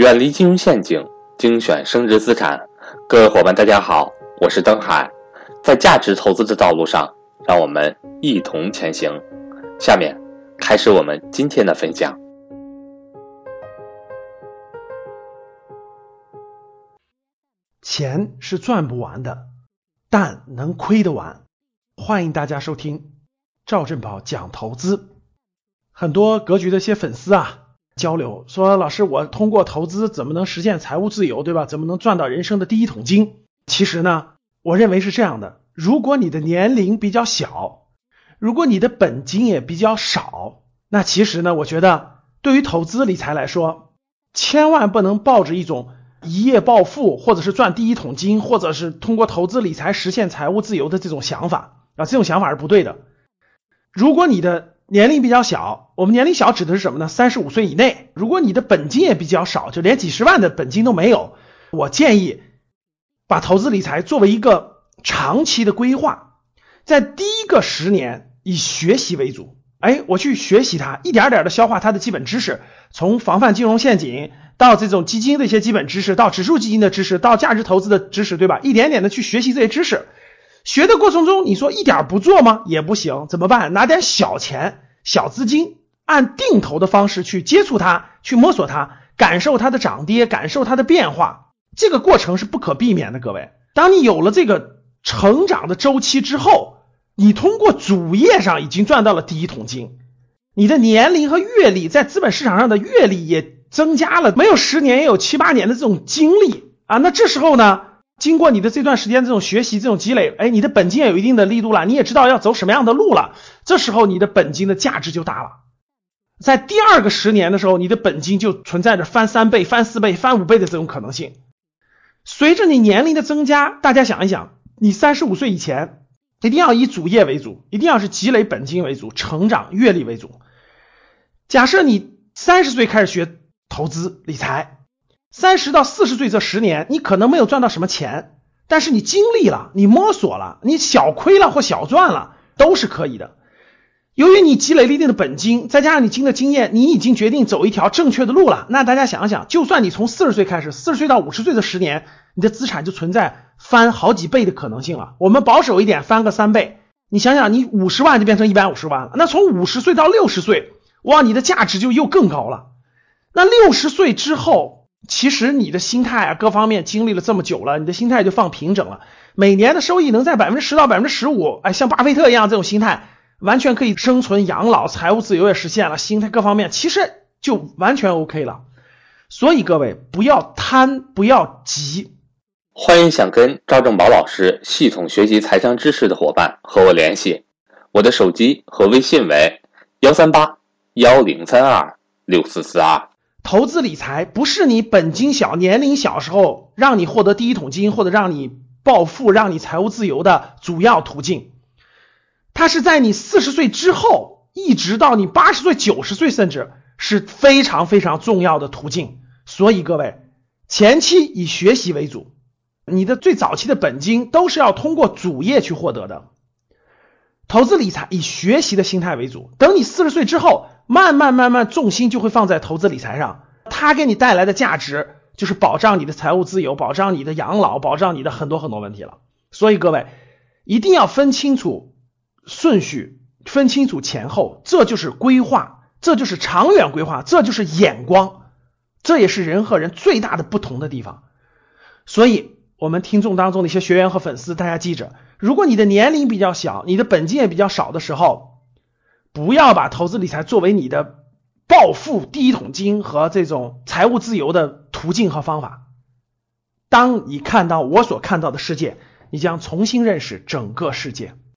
远离金融陷阱，精选升值资产。各位伙伴，大家好，我是登海。在价值投资的道路上，让我们一同前行。下面开始我们今天的分享。钱是赚不完的，但能亏得完。欢迎大家收听赵振宝讲投资。很多格局的一些粉丝啊。交流说，老师，我通过投资怎么能实现财务自由，对吧？怎么能赚到人生的第一桶金？其实呢，我认为是这样的：如果你的年龄比较小，如果你的本金也比较少，那其实呢，我觉得对于投资理财来说，千万不能抱着一种一夜暴富，或者是赚第一桶金，或者是通过投资理财实现财务自由的这种想法啊，这种想法是不对的。如果你的年龄比较小，我们年龄小指的是什么呢？三十五岁以内。如果你的本金也比较少，就连几十万的本金都没有，我建议把投资理财作为一个长期的规划，在第一个十年以学习为主。哎，我去学习它，一点点的消化它的基本知识，从防范金融陷阱到这种基金的一些基本知识，到指数基金的知识，到价值投资的知识，对吧？一点点的去学习这些知识。学的过程中，你说一点不做吗？也不行，怎么办？拿点小钱、小资金，按定投的方式去接触它，去摸索它，感受它的涨跌，感受它的变化。这个过程是不可避免的，各位。当你有了这个成长的周期之后，你通过主业上已经赚到了第一桶金，你的年龄和阅历在资本市场上的阅历也增加了，没有十年也有七八年的这种经历啊。那这时候呢？经过你的这段时间这种学习、这种积累，哎，你的本金也有一定的力度了，你也知道要走什么样的路了。这时候你的本金的价值就大了。在第二个十年的时候，你的本金就存在着翻三倍、翻四倍、翻五倍的这种可能性。随着你年龄的增加，大家想一想，你三十五岁以前一定要以主业为主，一定要是积累本金为主，成长阅历为主。假设你三十岁开始学投资理财。三十到四十岁这十年，你可能没有赚到什么钱，但是你经历了，你摸索了，你小亏了或小赚了，都是可以的。由于你积累了一定的本金，再加上你经的经验，你已经决定走一条正确的路了。那大家想想，就算你从四十岁开始，四十岁到五十岁的十年，你的资产就存在翻好几倍的可能性了。我们保守一点，翻个三倍。你想想，你五十万就变成一百五十万了，那从五十岁到六十岁，哇，你的价值就又更高了。那六十岁之后。其实你的心态啊，各方面经历了这么久了，你的心态就放平整了。每年的收益能在百分之十到百分之十五，哎，像巴菲特一样这种心态，完全可以生存养老，财务自由也实现了，心态各方面其实就完全 OK 了。所以各位不要贪，不要急。欢迎想跟赵正宝老师系统学习财商知识的伙伴和我联系，我的手机和微信为幺三八幺零三二六四四二。投资理财不是你本金小、年龄小时候让你获得第一桶金或者让你暴富、让你财务自由的主要途径，它是在你四十岁之后，一直到你八十岁、九十岁，甚至是非常非常重要的途径。所以各位，前期以学习为主，你的最早期的本金都是要通过主业去获得的。投资理财以学习的心态为主，等你四十岁之后。慢慢慢慢，重心就会放在投资理财上，它给你带来的价值就是保障你的财务自由，保障你的养老，保障你的很多很多问题了。所以各位一定要分清楚顺序，分清楚前后，这就是规划，这就是长远规划，这就是眼光，这也是人和人最大的不同的地方。所以，我们听众当中的一些学员和粉丝，大家记着，如果你的年龄比较小，你的本金也比较少的时候。不要把投资理财作为你的暴富第一桶金和这种财务自由的途径和方法。当你看到我所看到的世界，你将重新认识整个世界。